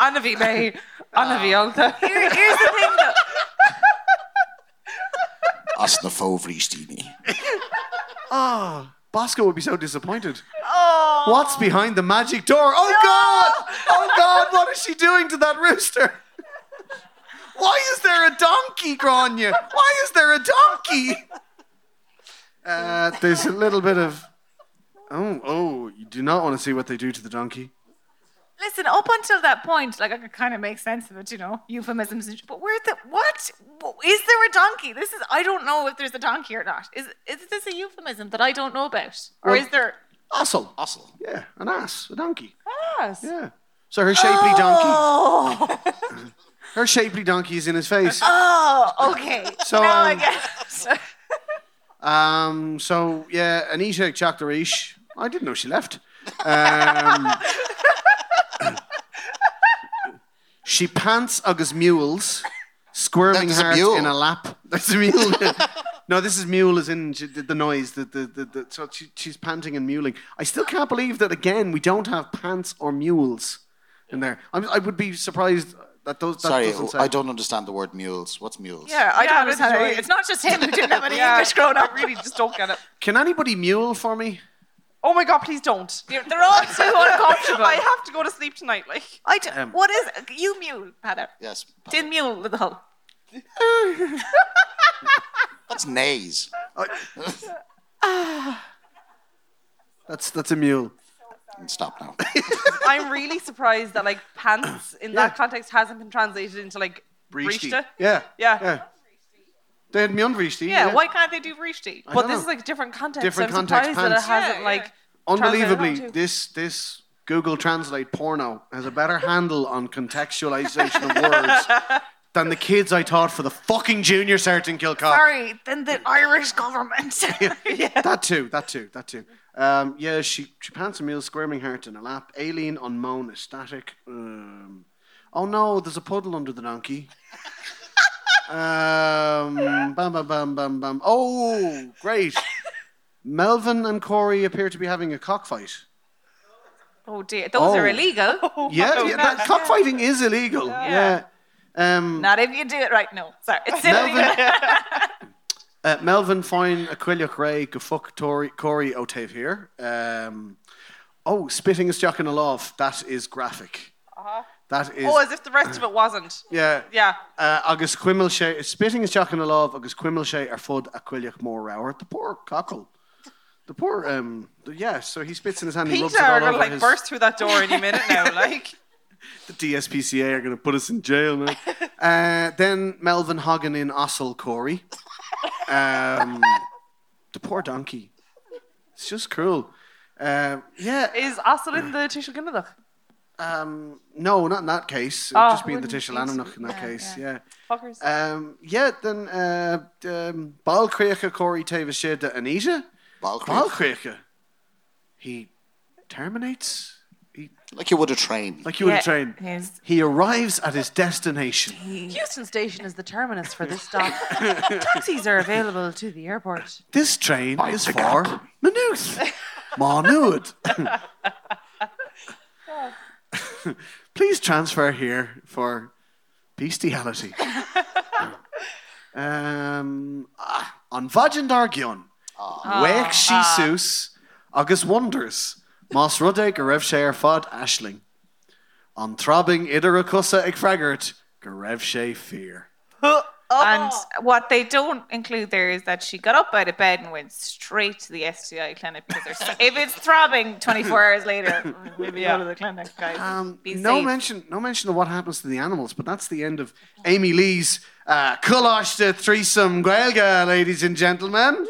Anna bhí mé. Anna bhí alta. Here- here's the thing though. As na fóvristini. Ah, Bosco would be so disappointed. Oh. What's behind the magic door? Oh God! Oh God! What is she doing to that rooster? Why is there a donkey, Grania? Why is there a donkey? Uh, there's a little bit of. Oh, oh! You do not want to see what they do to the donkey. Listen, up until that point, like I could kind of make sense of it, you know, euphemisms. And, but where the what? Is there a donkey? This is I don't know if there's a donkey or not. Is is this a euphemism that I don't know about, or Well- is there? Ossel. Osel. Yeah, an ass, a donkey. Yes. Yeah. So her shapely donkey. Her shapely donkey is in his face. oh, okay. So, now um, get it. Um, so yeah, Anita Chakdarish. I didn't know she left. Um, she pants agus mules, squirming That's a hard mule. in a lap. That's a mule. No, this is mule as in she- the, the noise. The, the, the, the, so she, she's panting and muling. I still can't believe that, again, we don't have pants or mules in there. I'm, I would be surprised that those. That Sorry, doesn't say. I don't understand the word mules. What's mules? Yeah, I Yeah, don't understand it. right. It's not just him who didn't have any Yeah, English growing up. I really just don't get it. Can anybody mule for me? Oh my god, please don't. They're they're all too uncomfortable. I have to go to sleep tonight. Like, I d- Um, what is it? You mule, Heather. Yes. Din mule with the hull. That's nays. That's that's a mule. Stop now. I'm really surprised that like pants in Yeah. that context hasn't been translated into like Breechty. breechta. Yeah. Yeah. Yeah. They had me on Breechty. Yeah, why can't they do Vrishti? I But don't this know. is like different context. Different so I'm context surprised that pants. it hasn't Yeah, like yeah. Unbelievably, onto- this this Google Translate porno has a better handle on contextualization of words than the kids I taught for the fucking junior cert in Kilcock. Sorry, than the Irish government. yeah That too, that too, that too. Um, yeah, she she pants a meal, squirming heart in her lap. Aileen on moan, ecstatic. Um, oh no, there's a puddle under the donkey. um, bam, bam, bam, bam, bam. Oh, great. Melvin and Corey appear to be having a cockfight. oh dear, those are Oh. illegal. Yeah, yeah that, cockfighting is illegal. Yeah. Um, Not if you do it right. No, sorry, it's Melvin, uh, Melvin Fine, Aquiliach Ray, Gafuk Tory, Corey Otave here. Um, oh, spitting is jock in a love. That is graphic. Uh-huh. That is. Oh, as if the rest of it wasn't. yeah. Yeah. Uh, agus Quimel sé, spitting is jock in a love, agus Quimel sé ar fud Aquiliach more hour. The poor cockle. The poor, um, the, yeah, so he spits in his hand, he rubs Peter it all are gonna like his, burst through that door any minute now. Like, the DSPCA are going to put us in jail now. uh, then Melvin Hogan in Ossel Corey. Um, the poor donkey. It's just cruel. Uh, yeah. is Asel in the Tishel Ginnadach? Um, no, not in that case. It would Oh. just be in the Tishel Anamnach in that Yeah, case. Yeah. Fuckers. Um, yeah. Then uh, um, Balcreacha Corey Tavis Sheda Anita. Balcreach. Balcreacha. He terminates. He Like you would a train. like you would Yeah, a train. he's- He arrives at his destination. Heuston Station is the terminus for this stop. Taxis are available to the airport. This train is for Maynooth. Maynooth. Please transfer here for bestiality. um, ah, an Vajendar Gion. Wake she sus, agus wonders. Mas rudde go raibh sé ar fad ashling. An throbbing idir a cusa ag fragart, go raibh sé fear. And what they don't include there is that she got up out of bed and went straight to the STI clinic because there's- if it's throbbing 24 hours later, maybe go to the clinic, guys. Um, Be no safe. mention, no mention of what happens to the animals, but that's the end of Amy Lee's uh, Kulash the threesome Gaelga, ladies and gentlemen.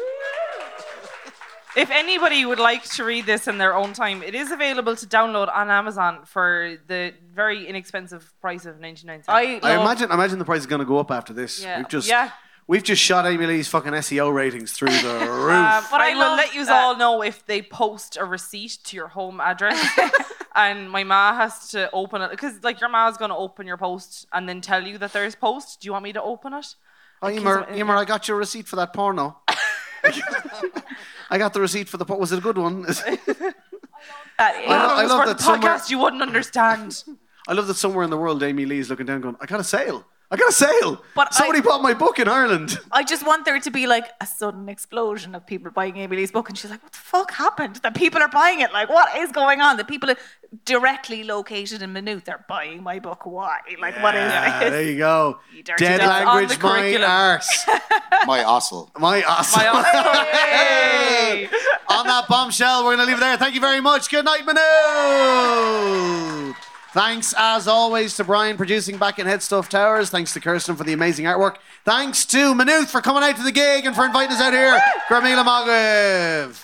If anybody would like to read this in their own time, it is available to download on Amazon for the very inexpensive price of 99 cents. I, I love- imagine, I imagine the price is going to go up after this. Yeah. We've just, Yeah. we've just shot Amy Lee's fucking SEO ratings through the roof. Um, but I I, will let you that- all know if they post a receipt to your home address, and my ma has to open it because like your ma's going to open your post and then tell you that there's post. Do you want me to open it? oh, Eimear, Eimear, I got your receipt for that porno. I got the receipt for the. por- Was it a good one? Uh, I lo- I love for that somewhere- podcast, you wouldn't understand. I love that somewhere in the world, Amy Lee's looking down, going, "I got a sale. I got a sale. But Somebody I- bought my book in Ireland." I just want there to be like a sudden explosion of people buying Amy Lee's book, and she's like, "What the fuck happened? That people are buying it? Like, what is going on? The people are directly located in Maynooth are buying my book. Why? Like, what is this?" there you go. You dirty Dead dog. on language, my curriculum. arse. My ossel. My awesome. Hey! On that bombshell, we're going to leave it there. Thank you very much. Good night, Manu. Thanks, as always, to Brian producing back in Headstuff Towers. Thanks to Kirsten for the amazing artwork. Thanks to Maynooth for coming out to the gig and for inviting us out here. Gramila Magriv.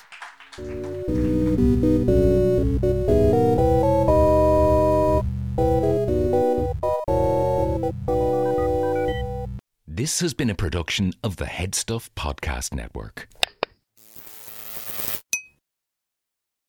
This has been a production of the Headstuff Podcast Network.